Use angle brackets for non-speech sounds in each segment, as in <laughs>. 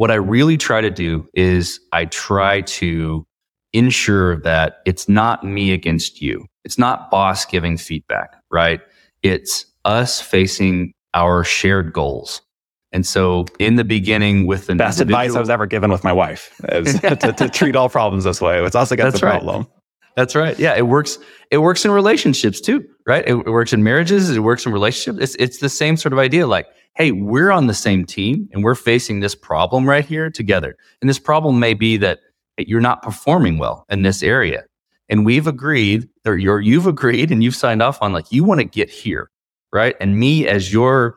what I really try to do is I try to ensure that it's not me against you. It's not boss giving feedback, right? It's us facing our shared goals. And so in the beginning with the best advice I was ever given with my wife is <laughs> to, to, treat all problems this way. It's us against That's the right. problem. That's right. Yeah, it works. It works in relationships too, right? It, it, works in marriages. It works in relationships. It's it's the same sort of idea. Like, hey, we're on the same team and we're facing this problem right here together. And this problem may be that you're not performing well in this area, and we've agreed, or you're you've agreed, and you've signed off on like you want to get here, right? And me as your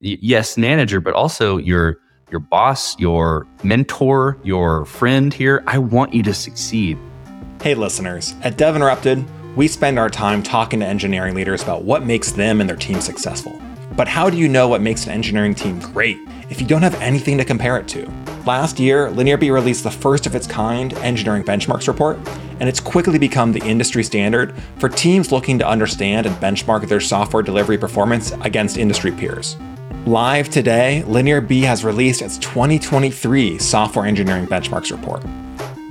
yes manager, but also your your boss, your mentor, your friend here. I want you to succeed. Hey, listeners, at Dev Interrupted, we spend our time talking to engineering leaders about what makes them and their team successful. But how do you know what makes an engineering team great if you don't have anything to compare it to? Last year, LinearB released the first of its kind engineering benchmarks report, and it's quickly become the industry standard for teams looking to understand and benchmark their software delivery performance against industry peers. Live today, LinearB has released its 2023 Software Engineering Benchmarks report.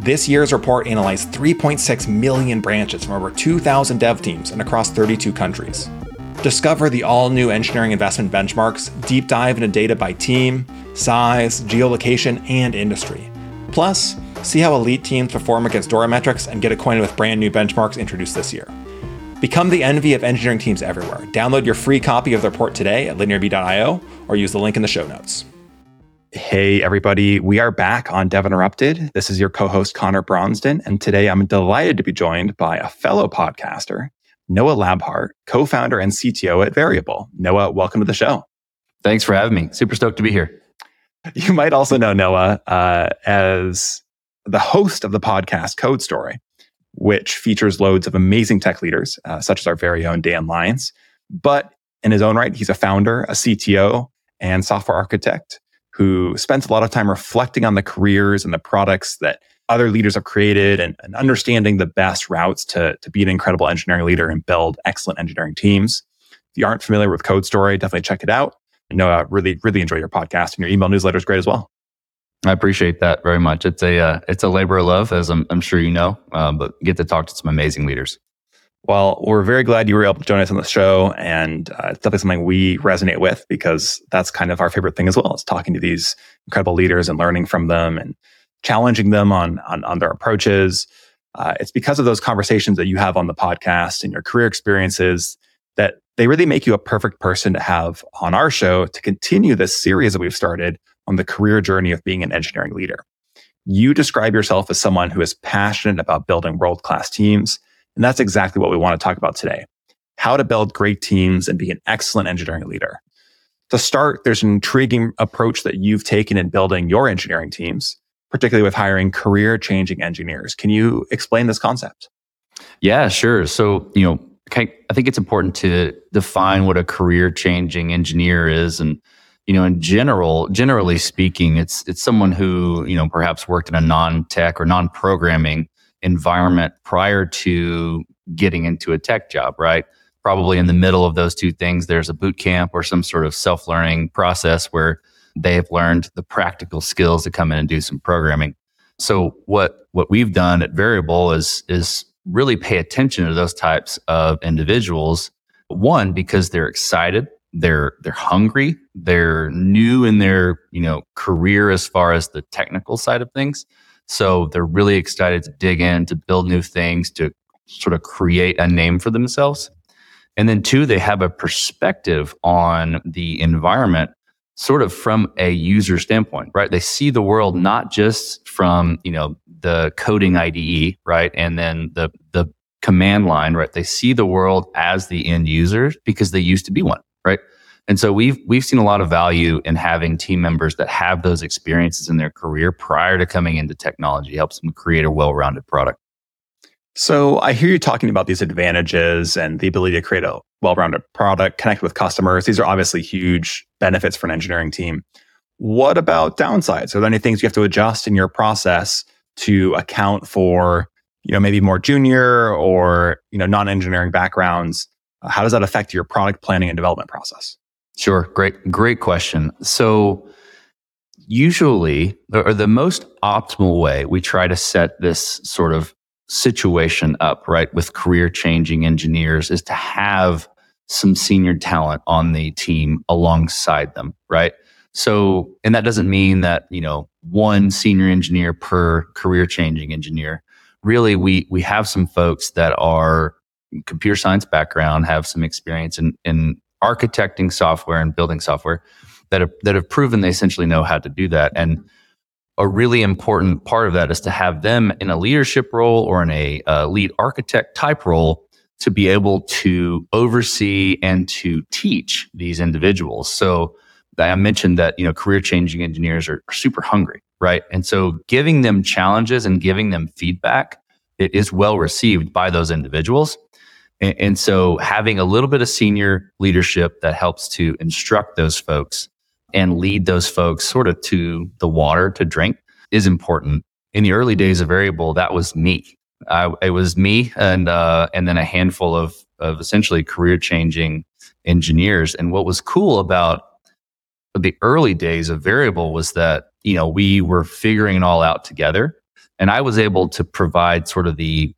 This year's report analyzed 3.6 million branches from over 2,000 dev teams and across 32 countries. Discover the all new engineering investment benchmarks, deep dive into data by team, size, geolocation, and industry. Plus, see how elite teams perform against DORA metrics and get acquainted with brand new benchmarks introduced this year. Become the envy of engineering teams everywhere. Download your free copy of the report today at linearb.io or use the link in the show notes. Hey, everybody. We are back on Dev Interrupted. This is your co host, Conor Bronsdon. And today I'm delighted to be joined by a fellow podcaster, Noah Labhart, co founder and CTO at Veryable. Noah, welcome to the show. Thanks for having me. Super stoked to be here. You might also know Noah uh, as the host of the podcast Code Story, which features loads of amazing tech leaders, uh, such as our very own Dan Lines. But in his own right, he's a founder, a CTO, and software architect who spends a lot of time reflecting on the careers and the products that other leaders have created and, and, understanding the best routes to, to be an incredible engineering leader and build excellent engineering teams. If you aren't familiar with Code Story, definitely check it out. I know I really, really enjoy your podcast and your email newsletter is great as well. I appreciate that very much. It's a uh, it's a labor of love, as I'm, I'm sure you know, uh, but get to talk to some amazing leaders. Well, we're very glad you were able to join us on the show. And uh, it's definitely something we resonate with because that's kind of our favorite thing as well is talking to these incredible leaders and learning from them and challenging them on, on, on their approaches. Uh, it's because of those conversations that you have on the podcast and your career experiences that they really make you a perfect person to have on our show to continue this series that we've started on the career journey of being an engineering leader. You describe yourself as someone who is passionate about building world class teams and that's exactly what we want to talk about today. How to build great teams and be an excellent engineering leader. To start, there's an intriguing approach that you've taken in building your engineering teams, particularly with hiring career changing engineers. Can you explain this concept? Yeah, sure. So, you know, I think it's important to define what a career changing engineer is. And, you know, in general, generally speaking, it's, it's someone who, you know, perhaps worked in a non tech or non programming environment prior to getting into a tech job, right? Probably in the middle of those two things, there's a boot camp or some sort of self learning process where they've learned the practical skills to come in and do some programming. So what what we've done at Veryable is is really pay attention to those types of individuals. One, because they're excited, they're they're hungry, they're new in their you know career as far as the technical side of things. So they're really excited to dig in, to build new things, to sort of create a name for themselves. And then two, they have a perspective on the environment sort of from a user standpoint, right? They see the world not just from, you know, the coding IDE, right? And then the the command line, right? They see the world as the end user because they used to be one, right? And so we've we've seen a lot of value in having team members that have those experiences in their career prior to coming into technology. Helps them create a well-rounded product. So I hear you talking about these advantages and the ability to create a well-rounded product, connect with customers. These are obviously huge benefits for an engineering team. What about downsides? Are there any things you have to adjust in your process to account for, you know, maybe more junior or, you know, non-engineering backgrounds? How does that affect your product planning and development process? Sure. Great, great question. So usually, or the most optimal way, we try to set this sort of situation up, right, with career changing engineers is to have some senior talent on the team alongside them, right? So, and that doesn't mean that, you know, one senior engineer per career changing engineer. Really, we, we have some folks that are computer science background, have some experience in, in architecting software and building software that have, that have proven they essentially know how to do that. And a really important part of that is to have them in a leadership role or in a uh, lead architect type role to be able to oversee and to teach these individuals. So I mentioned that, you know, career changing engineers are, are super hungry, right? And so giving them challenges and giving them feedback it is well received by those individuals. And, and so having a little bit of senior leadership that helps to instruct those folks and lead those folks sort of to the water to drink is important. In the early days of Veryable, that was me. I, it was me and uh, and then a handful of of essentially career changing engineers. And what was cool about the early days of Veryable was that you know we were figuring it all out together, and I was able to provide sort of the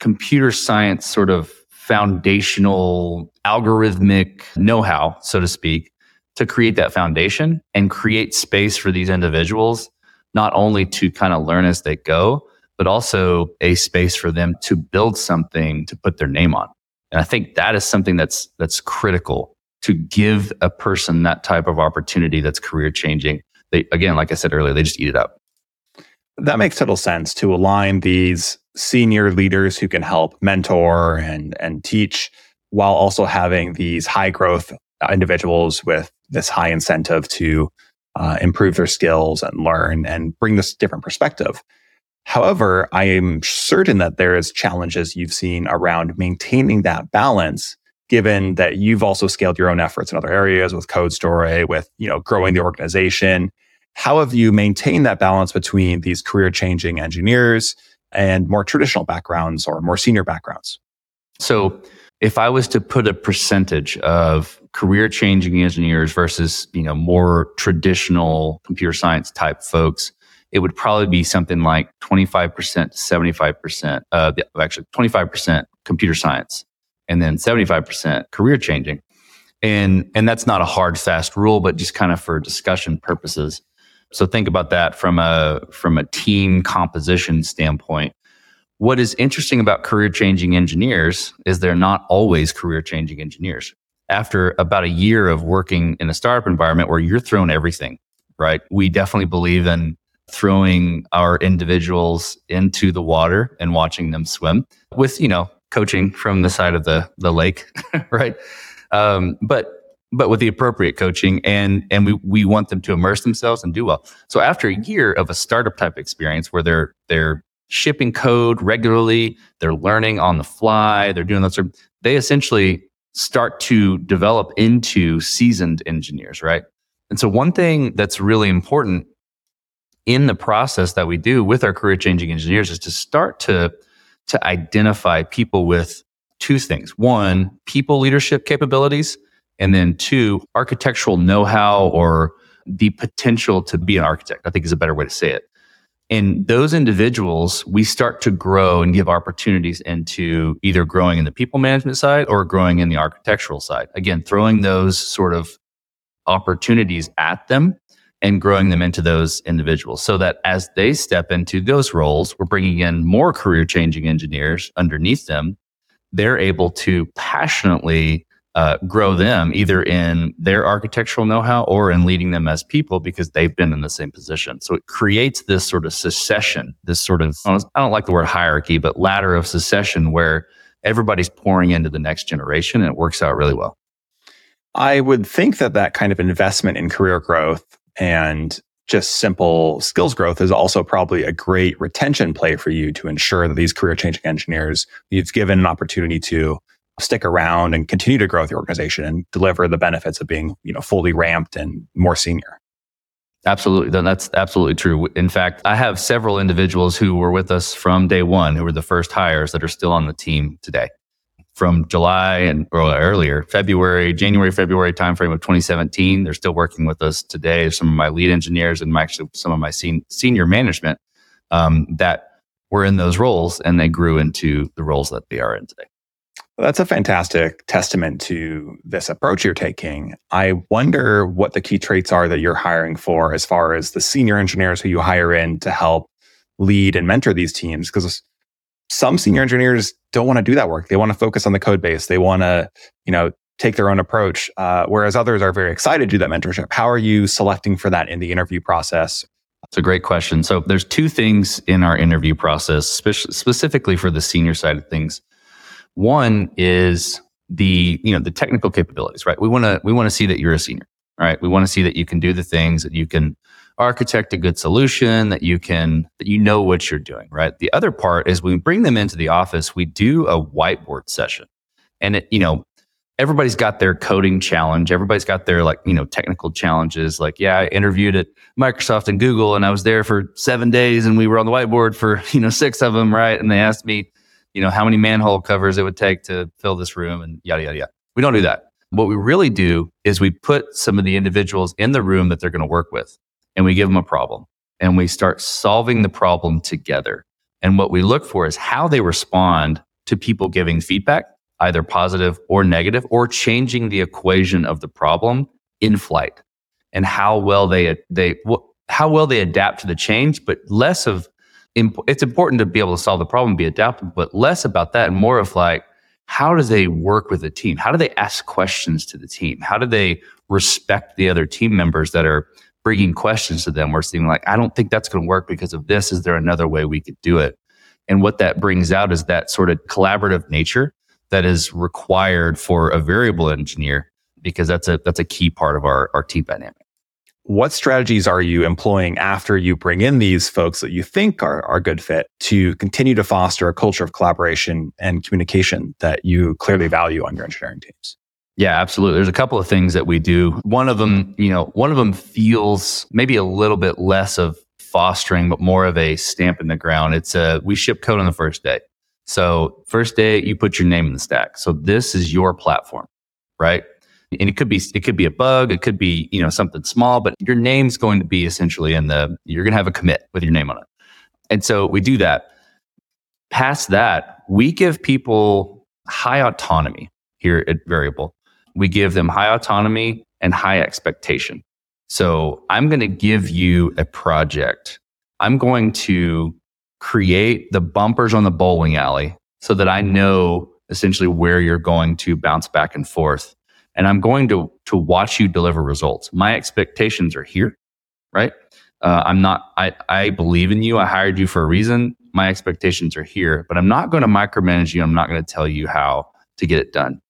computer science sort of foundational algorithmic know-how, so to speak, to create that foundation and create space for these individuals, not only to kind of learn as they go, but also a space for them to build something to put their name on. And I think that is something that's that's critical to give a person that type of opportunity that's career changing. They again, like I said earlier, they just eat it up. That makes total sense to align these senior leaders who can help mentor and and teach while also having these high growth individuals with this high incentive to uh, improve their skills and learn and bring this different perspective. However, I am certain that there is challenges you've seen around maintaining that balance, given that you've also scaled your own efforts in other areas with Code Story, with you know growing the organization. How have you maintained that balance between these career changing engineers and more traditional backgrounds or more senior backgrounds? So, if I was to put a percentage of career changing engineers versus you know more traditional computer science type folks, it would probably be something like 25% to 75%, uh, actually 25% computer science and then 75% career changing. And, and that's not a hard, fast rule, but just kind of for discussion purposes. So think about that from a, from a team composition standpoint. What is interesting about career changing engineers is they're not always career changing engineers. After about a year of working in a startup environment where you're thrown everything, right? We definitely believe in throwing our individuals into the water and watching them swim with, you know, coaching from the side of the, the lake, <laughs> right? Um, but but with the appropriate coaching and and we we want them to immerse themselves and do well. So after a mm-hmm. year of a startup type experience where they're they're shipping code regularly, they're learning on the fly, they're doing that sort of, they essentially start to develop into seasoned engineers, right? And so one thing that's really important in the process that we do with our career changing engineers is to start to to identify people with two things one people leadership capabilities and then two architectural know-how or the potential to be an architect i think is a better way to say it and those individuals we start to grow and give opportunities into either growing in the people management side or growing in the architectural side again throwing those sort of opportunities at them and growing them into those individuals so that as they step into those roles, we're bringing in more career changing engineers underneath them. They're able to passionately uh, grow them either in their architectural know how or in leading them as people because they've been in the same position. So it creates this sort of succession, this sort of, I don't like the word hierarchy, but ladder of succession where everybody's pouring into the next generation and it works out really well. I would think that that kind of investment in career growth and just simple skills growth is also probably a great retention play for you to ensure that these career changing engineers you've given an opportunity to stick around and continue to grow the organization and deliver the benefits of being you know fully ramped and more senior absolutely that's absolutely true in fact i have several individuals who were with us from day one who were the first hires that are still on the team today from July and earlier, February, January, February timeframe of 2017. They're still working with us today. Some of my lead engineers and actually some of my sen- senior management um, that were in those roles and they grew into the roles that they are in today. That's a fantastic testament to this approach you're taking. I wonder what the key traits are that you're hiring for as far as the senior engineers who you hire in to help lead and mentor these teams. Because some senior engineers don't want to do that work. They want to focus on the code base. They want to, you know, take their own approach. Uh, whereas others are very excited to do that mentorship. How are you selecting for that in the interview process? It's a great question. So there's two things in our interview process, spe- specifically for the senior side of things. One is the you know the technical capabilities, right? We want to we want to see that you're a senior, right? We want to see that you can do the things that you can architect a good solution, that you can that you know what you're doing, right? The other part is when we bring them into the office, we do a whiteboard session, and it you know everybody's got their coding challenge. Everybody's got their like, you know, technical challenges. Like, yeah, I interviewed at Microsoft and Google and I was there for seven days and we were on the whiteboard for, <laughs> you know, six of them. Right. And they asked me, you know, how many manhole covers it would take to fill this room and yada, yada, yada. We don't do that. What we really do is we put some of the individuals in the room that they're going to work with and we give them a problem and we start solving the problem together. And what we look for is how they respond to people giving feedback, either positive or negative, or changing the equation of the problem in flight and how well they, they, how well they adapt to the change, but less of imp- it's important to be able to solve the problem, be adaptable, but less about that and more of like, how do they work with the team? How do they ask questions to the team? How do they respect the other team members that are bringing questions to them? We're seeing like, I don't think that's going to work because of this. Is there another way we could do it? And what that brings out is that sort of collaborative nature that is required for a Veryable engineer because that's a that's a key part of our, our team dynamic what strategies are you employing after you bring in these folks that you think are, are good fit to continue to foster a culture of collaboration and communication that you clearly value on your engineering teams? Yeah, absolutely. There's a couple of things that we do. One of them, you know, one of them feels maybe a little bit less of fostering, but more of a stamp in the ground. It's a, we ship code on the first day. So first day, you put your name in the stack. So this is your platform, right? And it could be it could be a bug it could be you know something small but your name's going to be essentially in the you're going to have a commit with your name on it. And so we do that. Past that we give people high autonomy here at Veryable. We give them high autonomy and high expectation. So i'm going to give you a project. I'm going to create the bumpers on the bowling alley so that i know essentially where you're going to bounce back and forth and I'm going to to watch you deliver results. My expectations are here, right? Uh, I'm not. I I believe in you. I hired you for a reason. My expectations are here, but I'm not going to micromanage you. I'm not going to tell you how to get it done.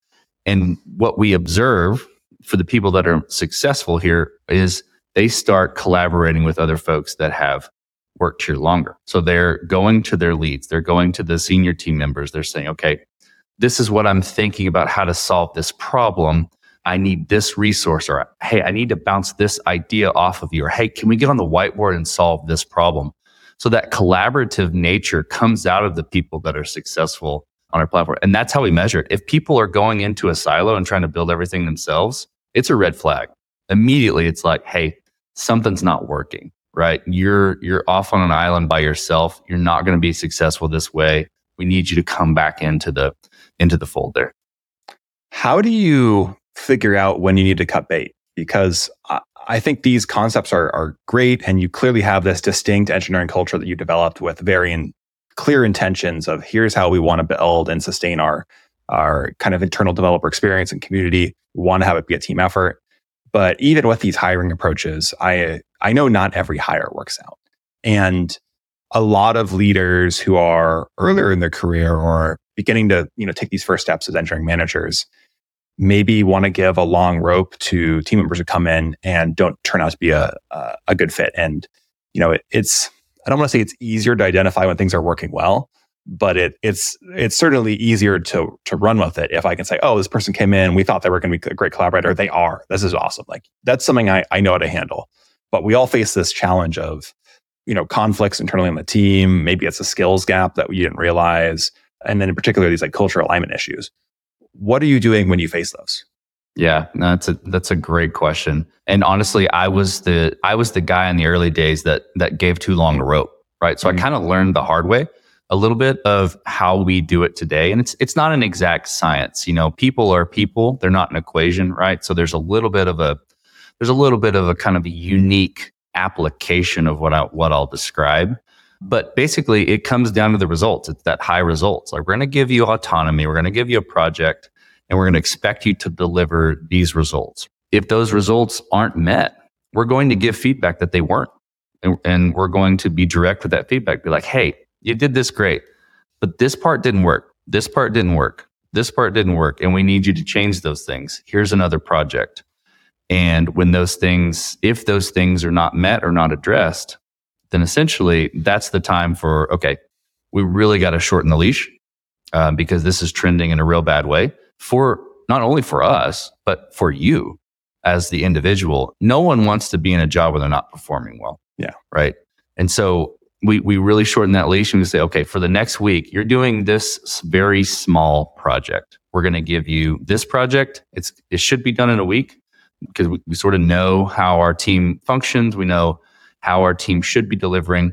And what we observe for the people that are successful here is they start collaborating with other folks that have worked here longer. So they're going to their leads, they're going to the senior team members. They're saying, okay, this is what I'm thinking about how to solve this problem. I need this resource, or hey, I need to bounce this idea off of you, or hey, can we get on the whiteboard and solve this problem? So that collaborative nature comes out of the people that are successful on our platform. And that's how we measure it. If people are going into a silo and trying to build everything themselves, it's a red flag. Immediately it's like, hey, something's not working, right? You're you're off on an island by yourself. You're not going to be successful this way. We need you to come back into the into the fold there. How do you figure out when you need to cut bait because I think these concepts are, are great. And you clearly have this distinct engineering culture that you developed with very in, clear intentions of here's how we want to build and sustain our, our kind of internal developer experience and community. We want to have it be a team effort. But even with these hiring approaches, I, I know not every hire works out. And a lot of leaders who are earlier in their career or beginning to, you know, take these first steps as engineering managers, maybe want to give a long rope to team members who come in and don't turn out to be a, a, a good fit. And, you know, it, it's, I don't want to say it's easier to identify when things are working well, but it, it's, it's certainly easier to, to run with it. If I can say, oh, this person came in, we thought they were going to be a great collaborator. They are. This is awesome. Like that's something I, I know how to handle. But we all face this challenge of, you know, conflicts internally on the team. Maybe it's a skills gap that we didn't realize. And then in particular, these like cultural alignment issues what are you doing when you face those? Yeah, no, that's a that's a great question. And honestly, I was the I was the guy in the early days that that gave too long a rope, right? So mm-hmm. I kind of learned the hard way a little bit of how we do it today. And it's it's not an exact science. You know, people are people. They're not an equation, right? So there's a little bit of a there's a little bit of a kind of a unique application of what I what I'll describe. But basically it comes down to the results. It's that high results. Like we're going to give you autonomy, we're going to give you a project, and we're going to expect you to deliver these results. If those results aren't met, we're going to give feedback that they weren't. And, and we're going to be direct with that feedback. Be like, hey, you did this great, but this part didn't work. This part didn't work. This part didn't work. And we need you to change those things. Here's another project. And when those things, if those things are not met or not addressed, then essentially that's the time for, okay, we really got to shorten the leash uh, because this is trending in a real bad way for not only for us, but for you as the individual. No one wants to be in a job where they're not performing well. Yeah. Right. And so we, we really shorten that leash and we say, okay, for the next week, you're doing this very small project. We're going to give you this project. It's, it should be done in a week because we, we sort of know how our team functions. We know how our team should be delivering.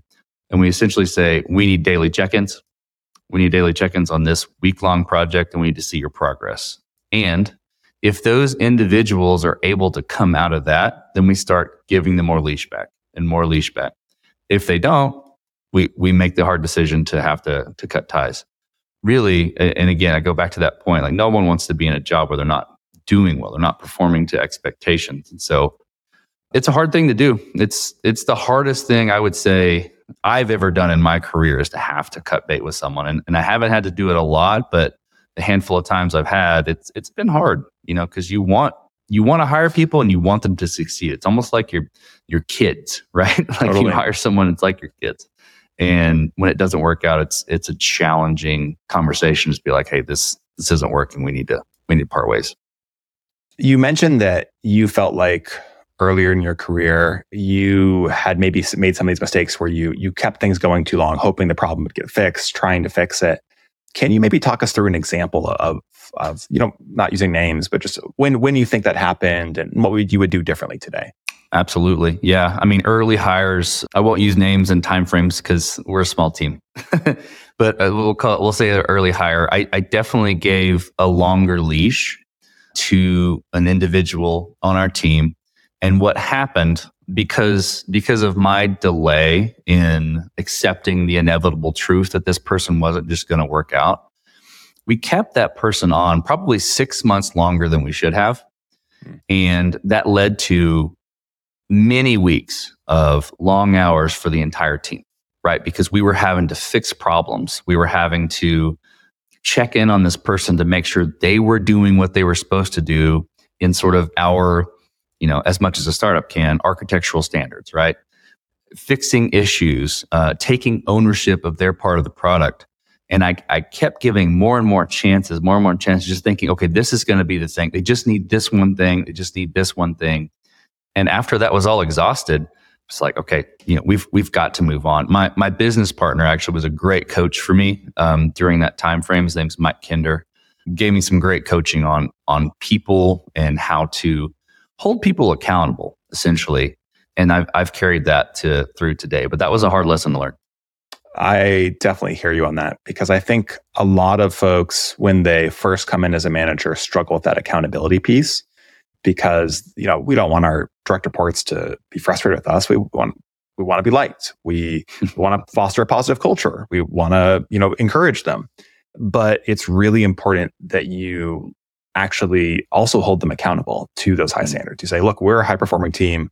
And we essentially say, we need daily check ins. We need daily check ins on this week long project and we need to see your progress. And if those individuals are able to come out of that, then we start giving them more leash back and more leash back. If they don't, we we make the hard decision to have to to cut ties. Really, and again, I go back to that point. Like no one wants to be in a job where they're not doing well, they're not performing to expectations, and so it's a hard thing to do. It's it's the hardest thing I would say I've ever done in my career is to have to cut bait with someone, and and I haven't had to do it a lot, but the handful of times I've had, it's it's been hard, you know, because you want you want to hire people and you want them to succeed. It's almost like your your kids, <laughs> right? like totally. you hire someone, it's like your kids. And when it doesn't work out, it's it's a challenging conversation to be like, hey, this this isn't working. We need to we need to part ways. You mentioned that you felt like earlier in your career you had maybe made some of these mistakes where you you kept things going too long, hoping the problem would get fixed, trying to fix it. Can you maybe talk us through an example of of you know not using names, but just when when you think that happened and what would you would do differently today? Absolutely. Yeah. I mean, early hires, I won't use names and timeframes because we're a small team. <laughs> but uh, we'll call it, we'll say an early hire. I, I definitely gave a longer leash to an individual on our team. And what happened because because of my delay in accepting the inevitable truth that this person wasn't just going to work out, we kept that person on probably six months longer than we should have. Hmm. And that led to many weeks of long hours for the entire team, right? Because we were having to fix problems. We were having to check in on this person to make sure they were doing what they were supposed to do in sort of our, you know, as much as a startup can, architectural standards, right? Fixing issues, uh, taking ownership of their part of the product. And I, I kept giving more and more chances, more and more chances, just thinking, okay, this is going to be the thing. They just need this one thing. They just need this one thing. And after that was all exhausted, it's like, okay, you know, we've we've got to move on. My my business partner actually was a great coach for me um, during that time frame. His name's Mike Kinder. Gave me some great coaching on on people and how to hold people accountable, essentially. And I've I've carried that to through today. But that was a hard lesson to learn. I definitely hear you on that because I think a lot of folks, when they first come in as a manager, struggle with that accountability piece because you know we don't want our direct reports to be frustrated with us. We want we want to be liked. We <laughs> want to foster a positive culture. We want to you know encourage them. But it's really important that you actually also hold them accountable to those high mm-hmm. standards. You say, look, we're a high performing team.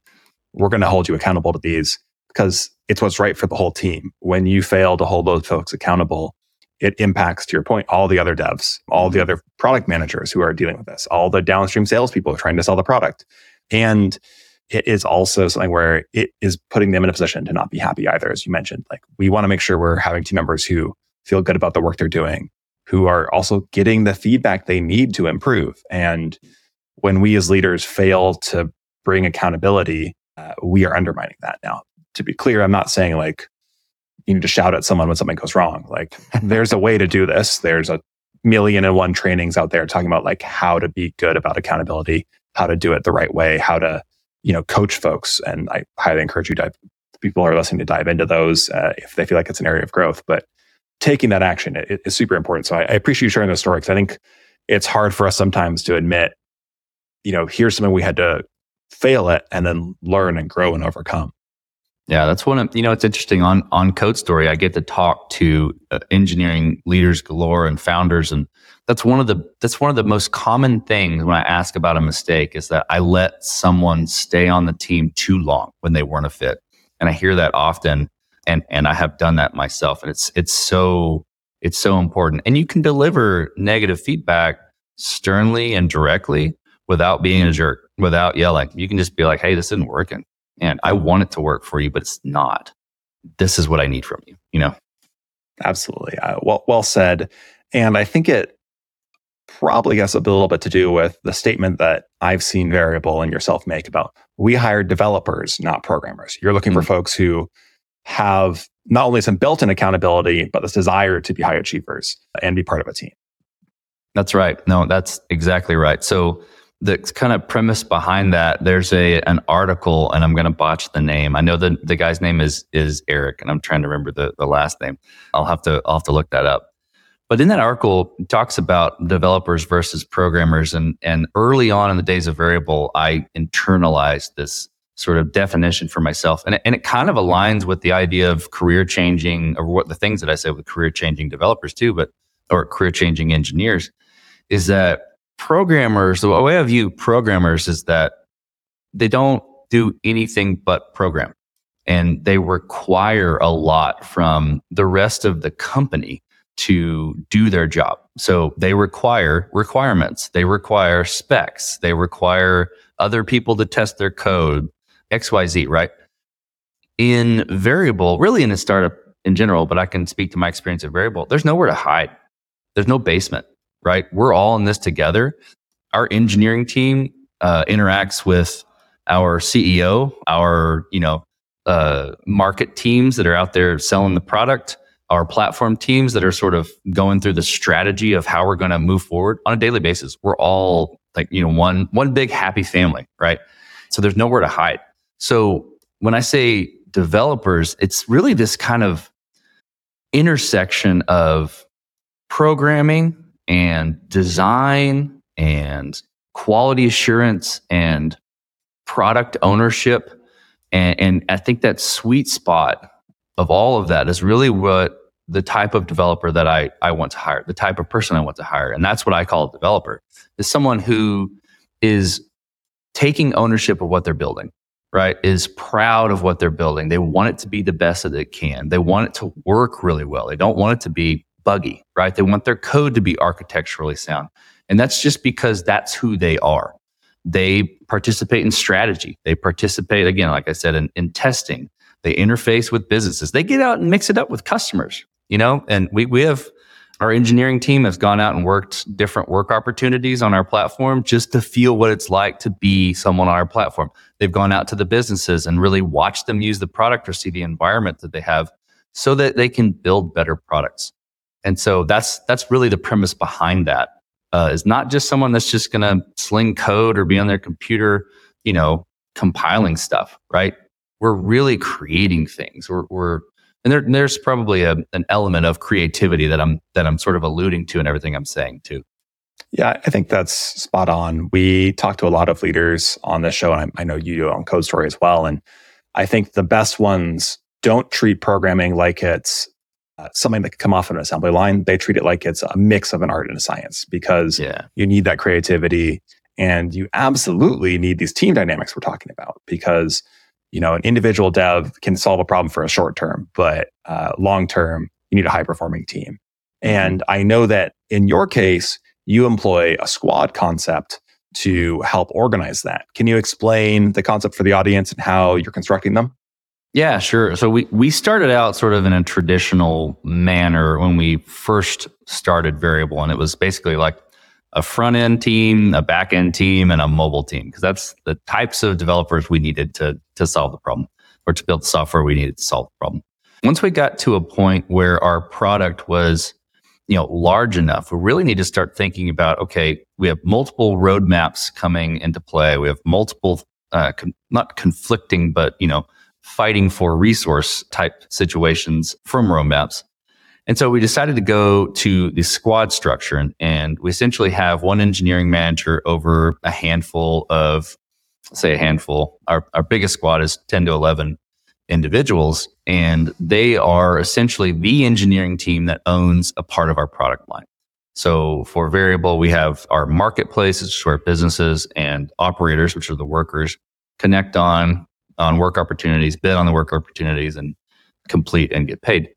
We're going to hold you accountable to these because it's what's right for the whole team. When you fail to hold those folks accountable, it impacts, to your point, all the other devs, all the mm-hmm. other product managers who are dealing with this, all the downstream salespeople trying to sell the product. And it is also something where it is putting them in a position to not be happy either, as you mentioned. Like we want to make sure we're having team members who feel good about the work they're doing, who are also getting the feedback they need to improve. And when we as leaders fail to bring accountability, uh, we are undermining that. Now, to be clear, I'm not saying like you need to shout at someone when something goes wrong. Like <laughs> there's a way to do this. There's a million and one trainings out there talking about like how to be good about accountability, how to do it the right way, how to, you know, coach folks. And I highly encourage you dive, people are listening to dive into those uh, if they feel like it's an area of growth. But taking that action is super important. So I, I appreciate you sharing those stories. I think it's hard for us sometimes to admit, you know, here's something we had to fail at and then learn and grow and overcome. Yeah, that's one of you know it's interesting on on Code Story. I get to talk to uh, engineering leaders galore and founders, and that's one of the that's one of the most common things when I ask about a mistake is that I let someone stay on the team too long when they weren't a fit, and I hear that often, and and I have done that myself, and it's it's so it's so important, and you can deliver negative feedback sternly and directly without being a jerk, without yelling. You can just be like, "Hey, this isn't working." and I want it to work for you, but it's not. This is what I need from you, you know? Absolutely. Uh, well, well said. And I think it probably has a little bit to do with the statement that I've seen Veryable and yourself make about we hire developers, not programmers. You're looking mm-hmm. for folks who have not only some built in accountability, but this desire to be high achievers and be part of a team. That's right. No, that's exactly right. So the kind of premise behind that there's a an article and i'm going to botch the name i know the the guy's name is is eric and i'm trying to remember the the last name i'll have to i'll have to look that up but in that article talks about developers versus programmers and and early on in the days of Veryable i internalized this sort of definition for myself. And it, and it kind of aligns with the idea of career changing or what the things that i say with career changing developers too but or career changing engineers is that programmers, the way I view programmers is that they don't do anything but program. And they require a lot from the rest of the company to do their job. So they require requirements, they require specs, they require other people to test their code, XYZ, right? In Veryable, really in a startup in general, but I can speak to my experience at Veryable, there's nowhere to hide. There's no basement right? We're all in this together. Our engineering team uh, interacts with our CEO, our you know uh, market teams that are out there selling the product, our platform teams that are sort of going through the strategy of how we're going to move forward on a daily basis. We're all like you know one one big happy family, right? So there's nowhere to hide. So when I say developers, it's really this kind of intersection of programming and design and quality assurance and product ownership. And, and I think that sweet spot of all of that is really what the type of developer that I, I want to hire, the type of person I want to hire. And that's what I call a developer is someone who is taking ownership of what they're building, right? Is proud of what they're building. They want it to be the best that it can. They want it to work really well. They don't want it to be buggy, right? They want their code to be architecturally sound. And that's just because that's who they are. They participate in strategy. They participate, again, like I said, in, in testing. They interface with businesses. They get out and mix it up with customers, you know? And we, we have our engineering team has gone out and worked different work opportunities on our platform just to feel what it's like to be someone on our platform. They've gone out to the businesses and really watched them use the product or see the environment that they have so that they can build better products. And so that's that's really the premise behind that. Uh, is not just someone that's just going to sling code or be on their computer, you know, compiling stuff, right? We're really creating things. We're, we're and there, there's probably a, an element of creativity that I'm that I'm sort of alluding to in everything I'm saying too. Yeah, I think that's spot on. We talk to a lot of leaders on this show, and I, I know you do on Code Story as well. And I think the best ones don't treat programming like it's uh, something that could come off an assembly line, they treat it like it's a mix of an art and a science because yeah. you need that creativity and you absolutely need these team dynamics we're talking about because you know an individual dev can solve a problem for a short term, but uh, long term you need a high performing team. Mm-hmm. And I know that in your case, you employ a squad concept to help organize that. Can you explain the concept for the audience and how you're constructing them? Yeah, sure. So we we started out sort of in a traditional manner when we first started Veryable, and it was basically like a front end team, a back end team, and a mobile team because that's the types of developers we needed to to solve the problem or to build the software we needed to solve the problem. Once we got to a point where our product was you know, large enough, we really need to start thinking about, okay, we have multiple roadmaps coming into play. We have multiple, uh, not conflicting, but, you know, fighting for resource type situations from roadmaps. And so we decided to go to the squad structure and, and we essentially have one engineering manager over a handful of, say a handful. Our, our biggest squad is 10 to 11 individuals and they are essentially the engineering team that owns a part of our product line. So for Veryable, we have our marketplaces, which are businesses and operators, which are the workers, connect on on work opportunities, bid on the work opportunities, and complete and get paid.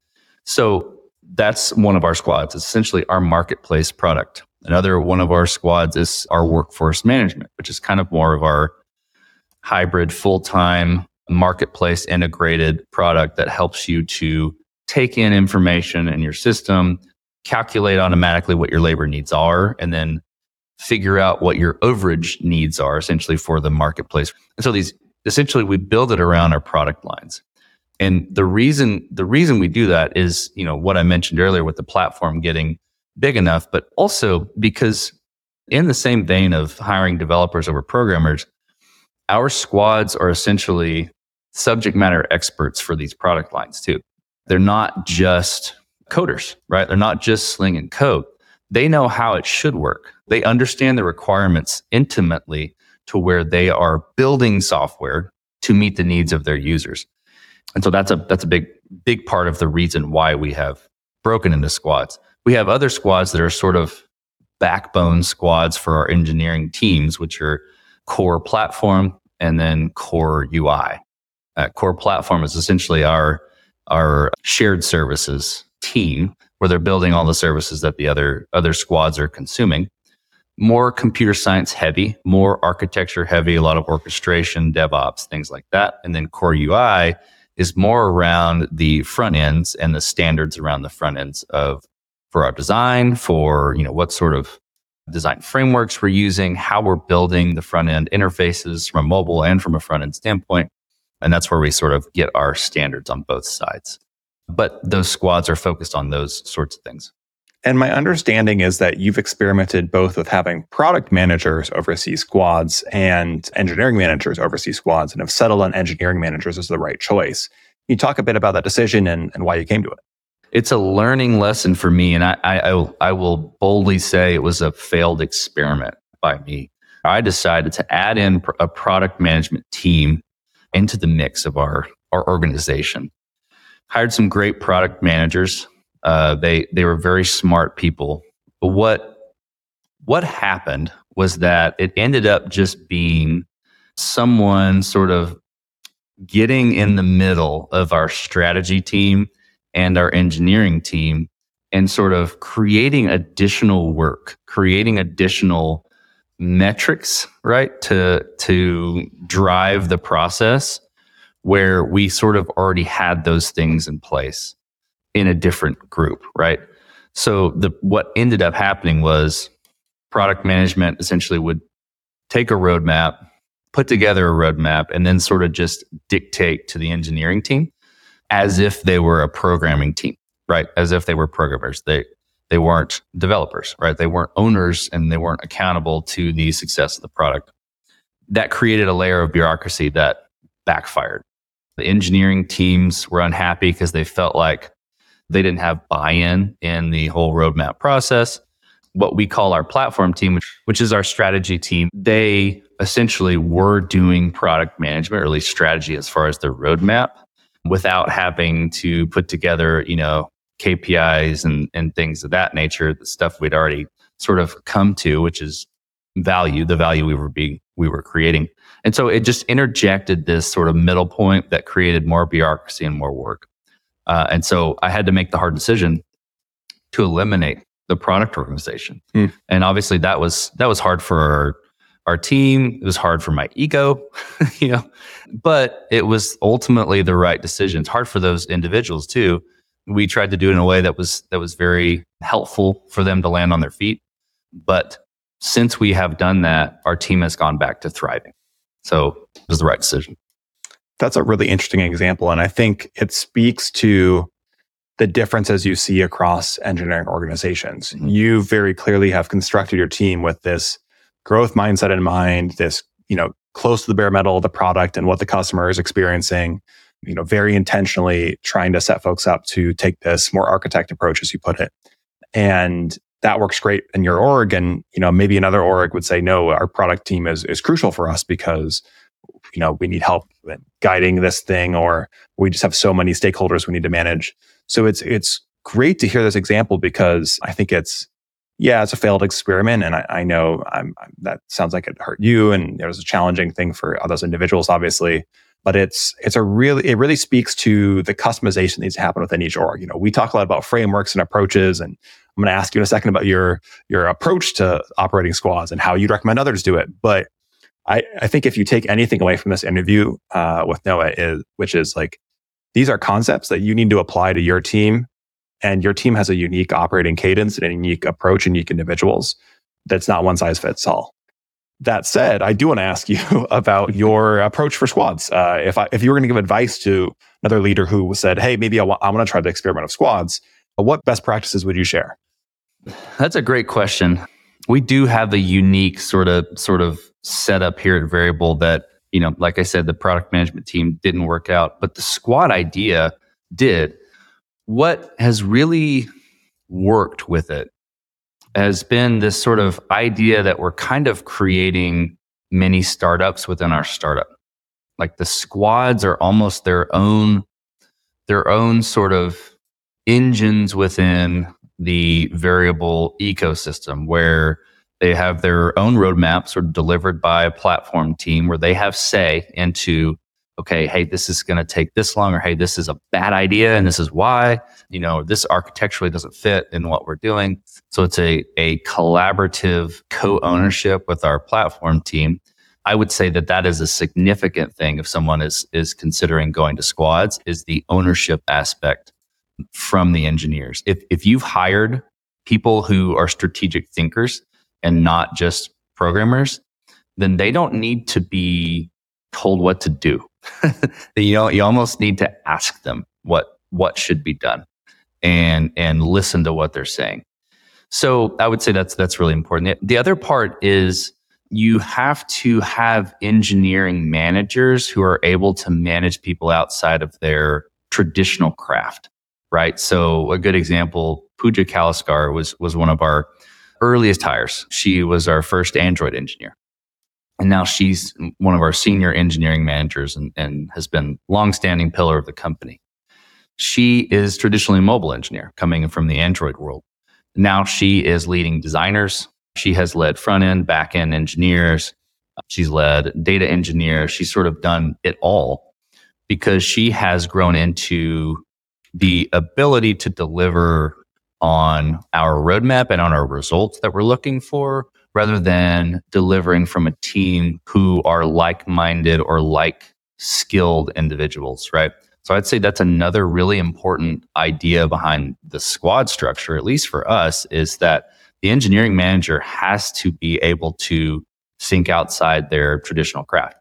So that's one of our squads. It's essentially our marketplace product. Another one of our squads is our workforce management, which is kind of more of our hybrid full time marketplace integrated product that helps you to take in information in your system, calculate automatically what your labor needs are, and then figure out what your overage needs are essentially for the marketplace. And so these essentially we build it around our product lines. And the reason the reason we do that is, you know, what I mentioned earlier with the platform getting big enough, but also because in the same vein of hiring developers over programmers, our squads are essentially subject matter experts for these product lines too. They're not just coders, right? They're not just slinging code. They know how it should work. They understand the requirements intimately to where they are building software to meet the needs of their users. And so that's a that's a big big part of the reason why we have broken into squads. We have other squads that are sort of backbone squads for our engineering teams, which are core platform and then core UI. Uh, core platform is essentially our our shared services team where they're building all the services that the other other squads are consuming more computer science heavy, more architecture heavy, a lot of orchestration, DevOps, things like that. And then core UI is more around the front ends and the standards around the front ends of for our design, for you know what sort of design frameworks we're using, how we're building the front end interfaces from a mobile and from a front end standpoint. And that's where we sort of get our standards on both sides. But those squads are focused on those sorts of things. And my understanding is that you've experimented both with having product managers oversee squads and engineering managers oversee squads and have settled on engineering managers as the right choice. Can you talk a bit about that decision and, and why you came to it? It's a learning lesson for me. And I, I, I will boldly say it was a failed experiment by me. I decided to add in a product management team into the mix of our, our organization. Hired some great product managers uh, they they were very smart people. But what what happened was that it ended up just being someone sort of getting in the middle of our strategy team and our engineering team and sort of creating additional work, creating additional metrics, right? To to drive the process where we sort of already had those things in place in a different group, right? So the what ended up happening was product management essentially would take a roadmap, put together a roadmap, and then sort of just dictate to the engineering team as if they were a programming team, right? As if they were programmers. They they weren't developers, right? They weren't owners and they weren't accountable to the success of the product. That created a layer of bureaucracy that backfired. The engineering teams were unhappy because they felt like they didn't have buy in the whole roadmap process. What we call our platform team, which, which is our strategy team, they essentially were doing product management or at least strategy as far as the roadmap without having to put together, you know, KPIs and, and things of that nature, the stuff we'd already sort of come to, which is value, the value we were being, we were creating. And so it just interjected this sort of middle point that created more bureaucracy and more work. Uh, and so I had to make the hard decision to eliminate the product organization. Mm. And obviously that was that was hard for our, team. It was hard for my ego, <laughs> you know, but it was ultimately the right decision. It's hard for those individuals too. We tried to do it in a way that was that was very helpful for them to land on their feet. But since we have done that, our team has gone back to thriving. So it was the right decision that's a really interesting example. And I think it speaks to the differences you see across engineering organizations. Mm-hmm. You very clearly have constructed your team with this growth mindset in mind, this, you know, close to the bare metal of the product and what the customer is experiencing, you know, very intentionally trying to set folks up to take this more architect approach, as you put it. And that works great in your org. And, you know, maybe another org would say, no, our product team is, is crucial for us because, you know, we need help guiding this thing or we just have so many stakeholders we need to manage. So it's, it's great to hear this example because I think it's, yeah, it's a failed experiment. And I, I know I'm, I'm, that sounds like it hurt you. And it was a challenging thing for those individuals, obviously. But it's, it's a really, it really speaks to the customization that needs to happen within each org. You know, we talk a lot about frameworks and approaches. And I'm going to ask you in a second about your, your approach to operating squads and how you'd recommend others do it. But I, I think if you take anything away from this interview uh, with Noah, is, which is like, these are concepts that you need to apply to your team and your team has a unique operating cadence and a unique approach, unique individuals. That's not one size fits all. That said, I do want to ask you <laughs> about your approach for squads. Uh, if I, if you were going to give advice to another leader who said, "Hey, maybe I, I want to try the experiment of squads," what best practices would you share? That's a great question. We do have a unique sort of sort of setup here at Veryable that you know, like I said, the product management team didn't work out, but the squad idea did what has really worked with it has been this sort of idea that we're kind of creating mini startups within our startup. Like the squads are almost their own, their own sort of engines within the Veryable ecosystem where they have their own roadmaps of delivered by a platform team where they have say into okay, hey, this is going to take this long, or hey, this is a bad idea and this is why, you know, this architecturally doesn't fit in what we're doing. So it's a, a collaborative co ownership with our platform team. I would say that that is a significant thing if someone is, is considering going to squads is the ownership aspect from the engineers. If, if you've hired people who are strategic thinkers and not just programmers, then they don't need to be told what to do <laughs> you know, you almost need to ask them what what should be done and and listen to what they're saying. So I would say that's that's really important. The other part is you have to have engineering managers who are able to manage people outside of their traditional craft, right? So a good example, Pooja Kalaskar was was one of our earliest hires. She was our first Android engineer. And now she's one of our senior engineering managers and, and has been longstanding pillar of the company. She is traditionally a mobile engineer coming from the Android world. Now she is leading designers. She has led front end, back end engineers. She's led data engineers. She's sort of done it all because she has grown into the ability to deliver on our roadmap and on our results that we're looking for rather than delivering from a team who are like minded or like skilled individuals, right? So I'd say that's another really important idea behind the squad structure, at least for us, is that the engineering manager has to be able to think outside their traditional craft.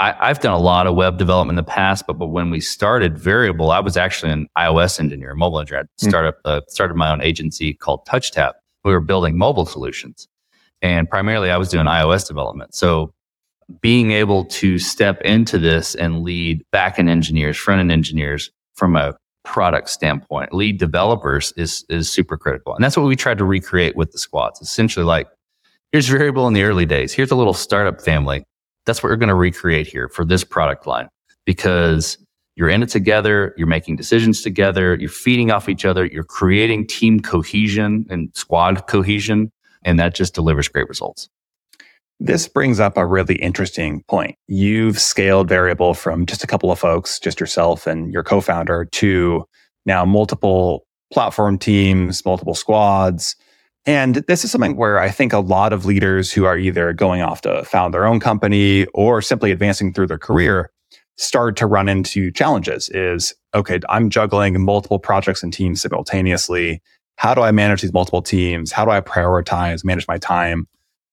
I, have done a lot of web development in the past, but, but when we started Veryable, I was actually an iOS engineer, mobile engineer. I hmm. started, uh, started my own agency called TouchTap. We were building mobile solutions. And primarily I was doing iOS development. So being able to step into this and lead backend engineers, front end engineers from a product standpoint, lead developers is, is super critical. And that's what we tried to recreate with the squads. Essentially like, here's Veryable in the early days. Here's a little startup family. That's what we're going to recreate here for this product line because you're in it together. You're making decisions together. You're feeding off each other. You're creating team cohesion and squad cohesion and that just delivers great results. This brings up a really interesting point. You've scaled Veryable from just a couple of folks, just yourself and your co-founder to now multiple platform teams, multiple squads. And this is something where I think a lot of leaders who are either going off to found their own company or simply advancing through their career start to run into challenges is, okay, I'm juggling multiple projects and teams simultaneously how do I manage these multiple teams? How do I prioritize, manage my time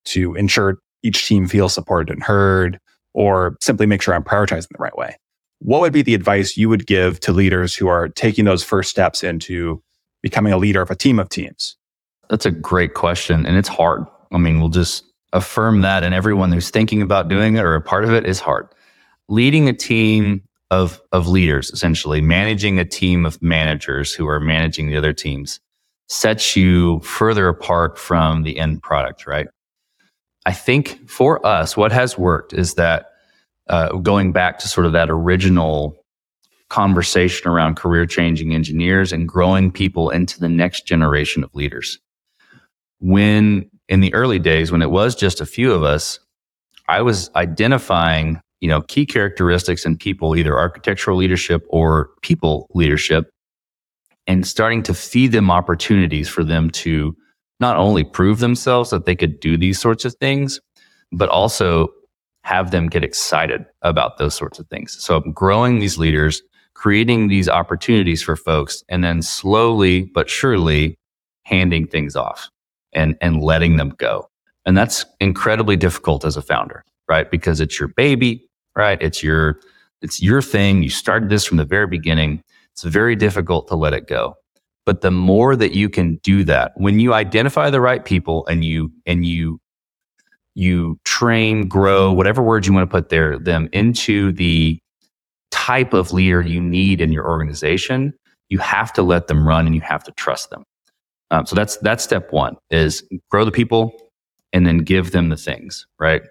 to ensure each team feels supported and heard, or simply make sure I'm prioritizing the right way? what would be the advice you would give to leaders who are taking those first steps into becoming a leader of a team of teams? That's a great question. And it's hard. I mean, we'll just affirm that. And everyone who's thinking about doing it or a part of it is hard. Leading a team of, of leaders, essentially, managing a team of managers who are managing the other teams sets you further apart from the end product, right? I think for us, what has worked is that uh, going back to sort of that original conversation around career changing engineers and growing people into the next generation of leaders. When in the early days, when it was just a few of us, I was identifying, you know, key characteristics in people, either architectural leadership or people leadership, and starting to feed them opportunities for them to not only prove themselves that they could do these sorts of things, but also have them get excited about those sorts of things. So growing these leaders, creating these opportunities for folks, and then slowly but surely handing things off and, and letting them go. And that's incredibly difficult as a founder, right? Because it's your baby, right? It's your, it's your thing. You started this from the very beginning. It's very difficult to let it go. But the more that you can do that, when you identify the right people and you, and you you train, grow, whatever words you want to put there, them into the type of leader you need in your organization, you have to let them run and you have to trust them. Um, so that's that's step one is grow the people and then give them the things, right?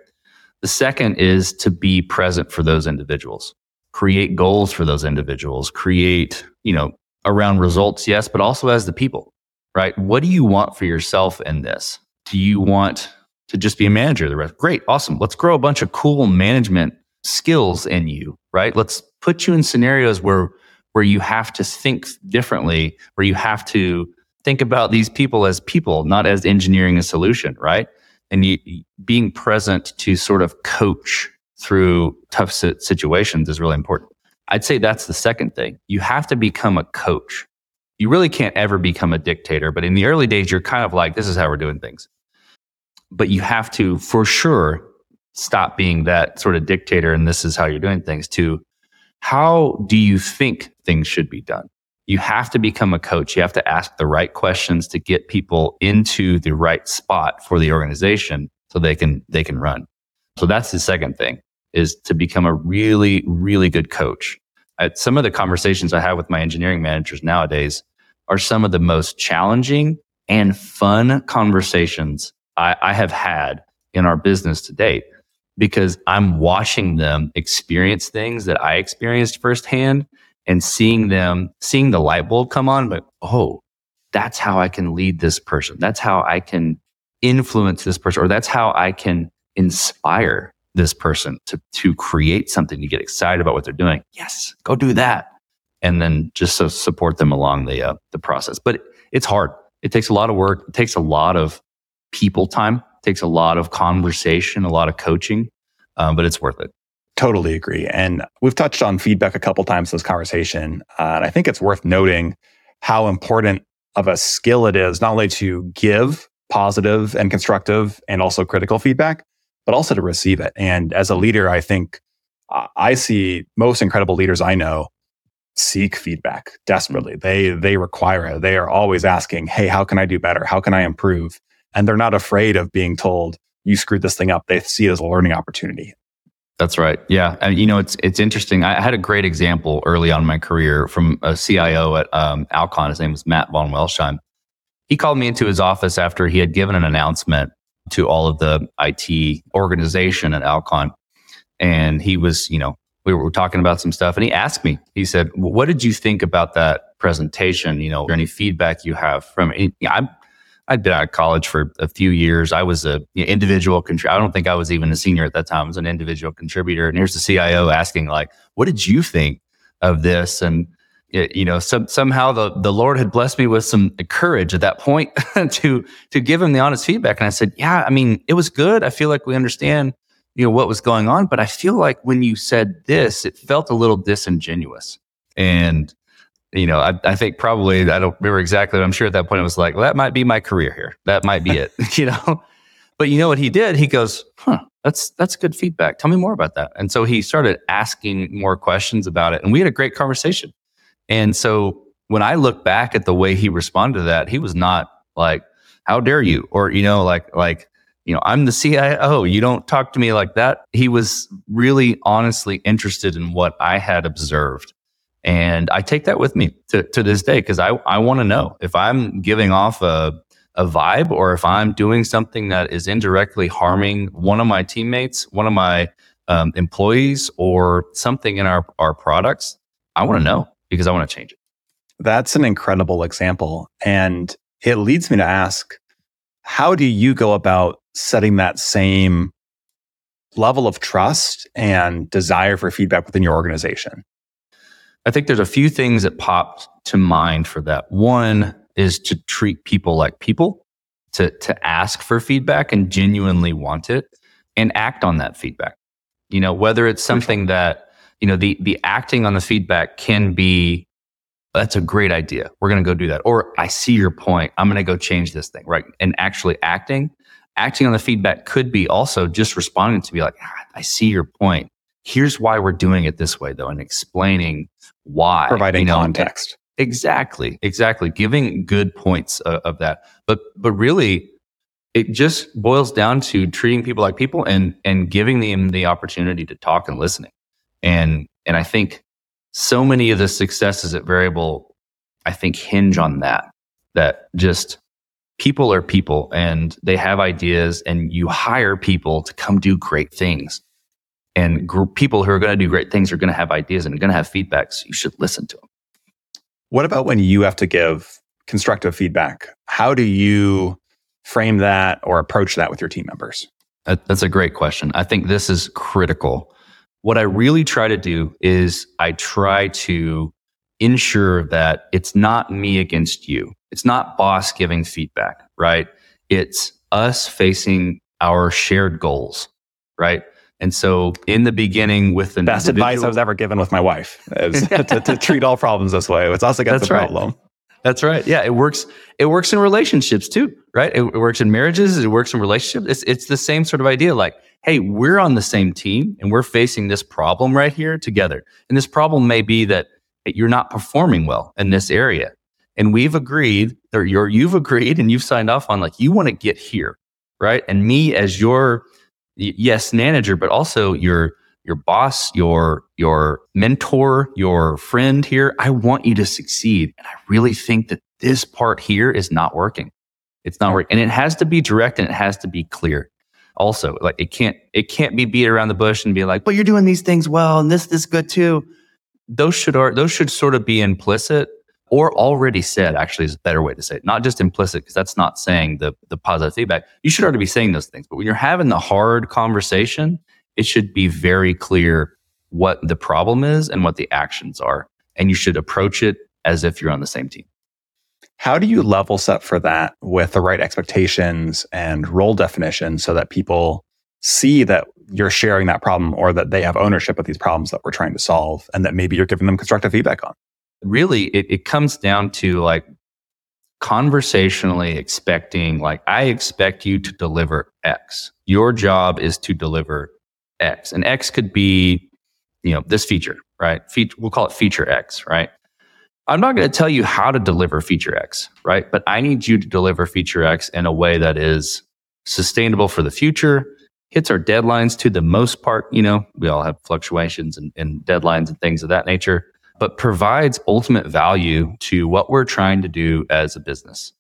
The second is to be present for those individuals. Create goals for those individuals. Create, you know, around results, yes, but also as the people, right? What do you want for yourself in this? Do you want to just be a manager the rest. Great, awesome. Let's grow a bunch of cool management skills in you, right? Let's put you in scenarios where where you have to think differently, where you have to think about these people as people, not as engineering a solution, right? And you, being present to sort of coach through tough situations is really important. I'd say that's the second thing. You have to become a coach. You really can't ever become a dictator, but in the early days, you're kind of like, this is how we're doing things but you have to for sure stop being that sort of dictator and this is how you're doing things to how do you think things should be done you have to become a coach you have to ask the right questions to get people into the right spot for the organization so they can they can run so that's the second thing is to become a really really good coach some of the conversations i have with my engineering managers nowadays are some of the most challenging and fun conversations I, I have had in our business to date because I'm watching them experience things that I experienced firsthand and seeing them, seeing the light bulb come on, but oh, that's how I can lead this person. That's how I can influence this person, or that's how I can inspire this person to, to create something to get excited about what they're doing. Yes, go do that. And then just so support them along the, uh, the process. But it's hard. It takes a lot of work. It takes a lot of people time. It takes a lot of conversation, a lot of coaching, um, but it's worth it. Totally agree. And we've touched on feedback a couple times in this conversation. Uh, and I think it's worth noting how important of a skill it is, not only to give positive and constructive and also critical feedback, but also to receive it. And as a leader, I think I see most incredible leaders I know seek feedback desperately. They they require it. They are always asking, "Hey, how can I do better? How can I improve?" and they're not afraid of being told you screwed this thing up. They see it as a learning opportunity. That's right. Yeah, and you know it's it's interesting. I had a great example early on in my career from a CIO at um, Alcon. His name was Matt von Welsheim. He called me into his office after he had given an announcement to all of the IT organization at Alcon, and he was, you know, we were talking about some stuff, and he asked me. He said, well, "What did you think about that presentation? You know, any feedback you have from it?" I'm I'd been out of college for a few years. I was a individual contributor. I don't think I was even a senior at that time. I was an individual contributor. And here's the CIO asking, like, what did you think of this? And you know, some, somehow the, the Lord had blessed me with some courage at that point <laughs> to to give him the honest feedback. And I said, yeah, I mean, it was good. I feel like we understand, you know, what was going on. But I feel like when you said this, it felt a little disingenuous. And you know, I, I think probably I don't remember exactly. But I'm sure at that point it was like, well, that might be my career here. That might be it, <laughs> you know. but you know what he did? He goes, huh, that's, that's good feedback. Tell me more about that. And so he started asking more questions about it and we had a great conversation. And so when I look back at the way he responded to that, he was not like, how dare you? Or, you know, like, like, you know, I'm the CIO. You don't talk to me like that. He was really honestly interested in what I had observed. And I take that with me to, to this day because I, I want to know if I'm giving off a, a vibe or if I'm doing something that is indirectly harming one of my teammates, one of my um, employees, or something in our, our products. I want to know because I want to change it. That's an incredible example. And it leads me to ask how do you go about setting that same level of trust and desire for feedback within your organization? I think there's a few things that popped to mind for that. One is to treat people like people, to, to ask for feedback and genuinely want it and act on that feedback. You know, whether it's something that, you know, the, the acting on the feedback can be, that's a great idea. We're going to go do that. Or I see your point. I'm going to go change this thing. Right. And actually acting, acting on the feedback could be also just responding to be like, ah, I see your point. Here's why we're doing it this way though. And explaining why. Providing you know, context. Exactly. Exactly. Giving good points of, of that. But, but really it just boils down to treating people like people and, and giving them the opportunity to talk and listening. And, and I think so many of the successes at Veryable, I think hinge on that, that just people are people and they have ideas and you hire people to come do great things. And gr- people who are going to do great things are going to have ideas and are going to have feedback. So you should listen to them. What about when you have to give constructive feedback? How do you frame that or approach that with your team members? That's a great question. I think this is critical. What I really try to do is I try to ensure that it's not me against you. It's not boss giving feedback, right? It's us facing our shared goals, right? And so in the beginning with the best advice I was ever given with my wife is <laughs> to, to, treat all problems this way. It's us against That's the right. problem. That's right. Yeah, it works. It works in relationships too, right? It, it, works in marriages. It works in relationships. It's it's the same sort of idea. Like, hey, we're on the same team and we're facing this problem right here together. And this problem may be that you're not performing well in this area, and we've agreed, or you're you've agreed, and you've signed off on like you want to get here, right? And me as your yes manager but also your your boss your your mentor your friend here i want you to succeed. And i really think that this part here is not working. It's not working and it has to be direct and it has to be clear also like it can't it can't be beat around the bush and be like well you're doing these things well and this this good too. Those should are those should sort of be implicit or already said actually is a better way to say it. Not just implicit because that's not saying the the positive feedback. You should already be saying those things but when you're having the hard conversation it should be very clear what the problem is and what the actions are and you should approach it as if you're on the same team how do you level set for that with the right expectations and role definition so that people see that you're sharing that problem or that they have ownership of these problems that we're trying to solve and that maybe you're giving them constructive feedback on? Really it, it comes down to like conversationally expecting like i expect you to deliver x. Your job is to deliver x. And x could be you know this feature right? Fe- we'll call it feature x right i'm not going to tell you how to deliver feature x right but i need you to deliver feature x in a way that is sustainable for the future hits our deadlines to the most part you know we all have fluctuations and, and deadlines and things of that nature but provides ultimate value to what we're trying to do as a business.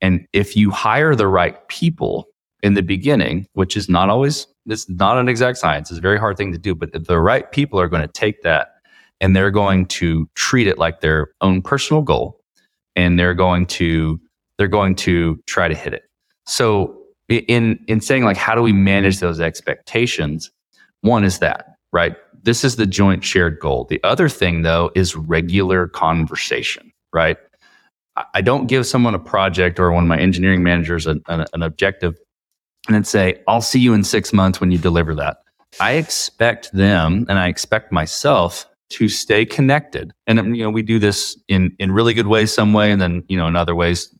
And if you hire the right people in the beginning, which is not always, it's not an exact science, it's a very hard thing to do, but the right people are going to take that and they're going to treat it like their own personal goal and they're going to, they're going to try to hit it. So in, in saying like, how do we manage those expectations? One is that, right? This is the joint shared goal. The other thing, though, is regular conversation, right? I don't give someone a project or one of my engineering managers an, an, an objective and then say, I'll see you in six months when you deliver that. I expect them and I expect myself to stay connected. And um, you know, we do this in in really good ways some way and then, you know, in other ways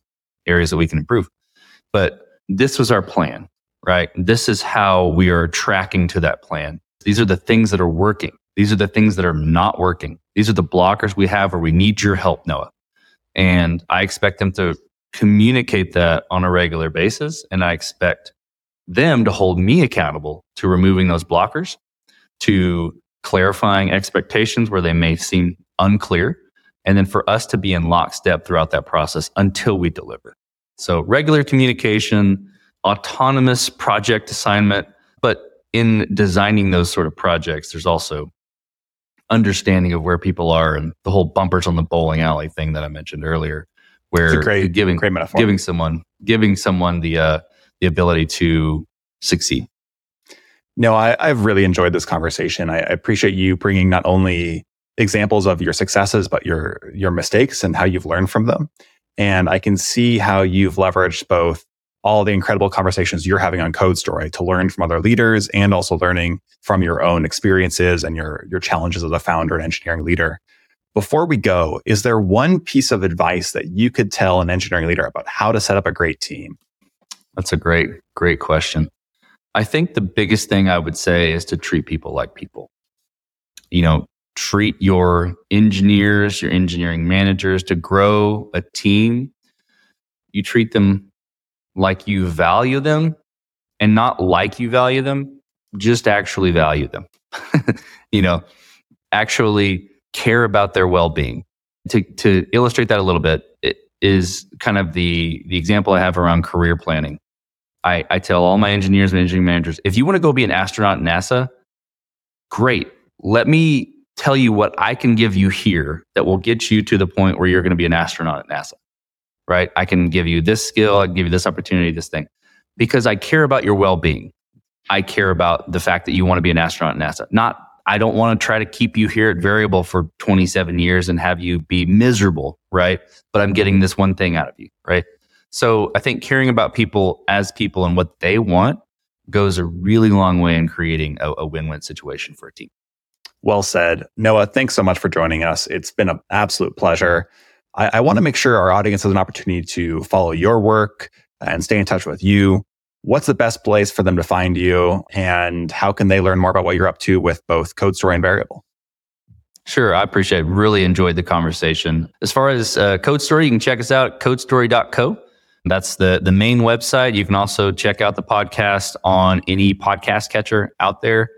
areas that we can improve. But this was our plan. right? This is how we are tracking to that plan. These are the things that are working. These are the things that are not working. These are the blockers we have where we need your help, Noah. And I expect them to communicate that on a regular basis. And I expect them to hold me accountable to removing those blockers, to clarifying expectations where they may seem unclear, and then for us to be in lockstep throughout that process until we deliver. So regular communication, autonomous project assignment, but in designing those sort of projects, there's also understanding of where people are and the whole bumpers on the bowling alley thing that I mentioned earlier, where great, giving great giving someone giving someone the uh, the ability to succeed. No, I, have really enjoyed this conversation. I, I appreciate you bringing not only examples of your successes, but your your mistakes and how you've learned from them. And I can see how you've leveraged both all the incredible conversations you're having on Code Story to learn from other leaders and also learning from your own experiences and your, your challenges as a founder and engineering leader. Before we go, is there one piece of advice that you could tell an engineering leader about how to set up a great team? That's a great, great question. I think the biggest thing I would say is to treat people like people. You know, treat your engineers, your engineering managers to grow a team. You treat them like you value them and not like you value them, just actually value them. <laughs> you know, actually care about their well-being. To to illustrate that a little bit it is kind of the the example I have around career planning. I, I tell all my engineers and engineering managers, if you want to go be an astronaut at NASA, great. Let me tell you what I can give you here that will get you to the point where you're going to be an astronaut at NASA right? I can give you this skill, I can give you this opportunity, this thing, because I care about your well being. I care about the fact that you want to be an astronaut at NASA. Not, I don't want to try to keep you here at Veryable for 27 years and have you be miserable, right? But I'm getting this one thing out of you, right? So I think caring about people as people and what they want goes a really long way in creating a, a win win situation for a team. Well said. Noah, thanks so much for joining us. It's been an absolute pleasure. I, I want to make sure our audience has an opportunity to follow your work and stay in touch with you. What's the best place for them to find you and how can they learn more about what you're up to with both Code Story and Veryable? Sure, I appreciate it. Really enjoyed the conversation. As far as uh, Code Story, you can check us out codestory.co. That's the the main website. You can also check out the podcast on any podcast catcher out there.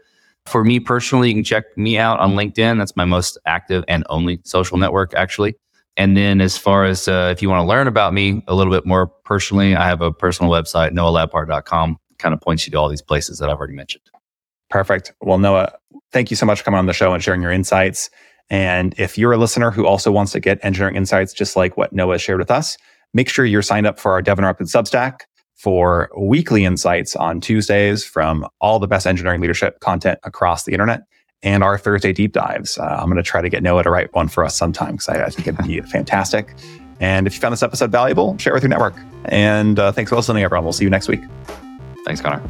For me personally, you can check me out on LinkedIn. That's my most active and only social network, actually. And then, as far as uh, if you want to learn about me a little bit more personally, I have a personal website, noahlabhart.com, kind of points you to all these places that I've already mentioned. Perfect. Well, Noah, thank you so much for coming on the show and sharing your insights. And if you're a listener who also wants to get engineering insights, just like what Noah shared with us, make sure you're signed up for our Dev Interrupted Substack for weekly insights on Tuesdays from all the best engineering leadership content across the internet and our Thursday deep dives. Uh, I'm going to try to get Noah to write one for us sometime because I, I, think it'd be <laughs> fantastic. And if you found this episode valuable, share it with your network. And uh, thanks for listening, everyone. We'll see you next week. Thanks, Conor.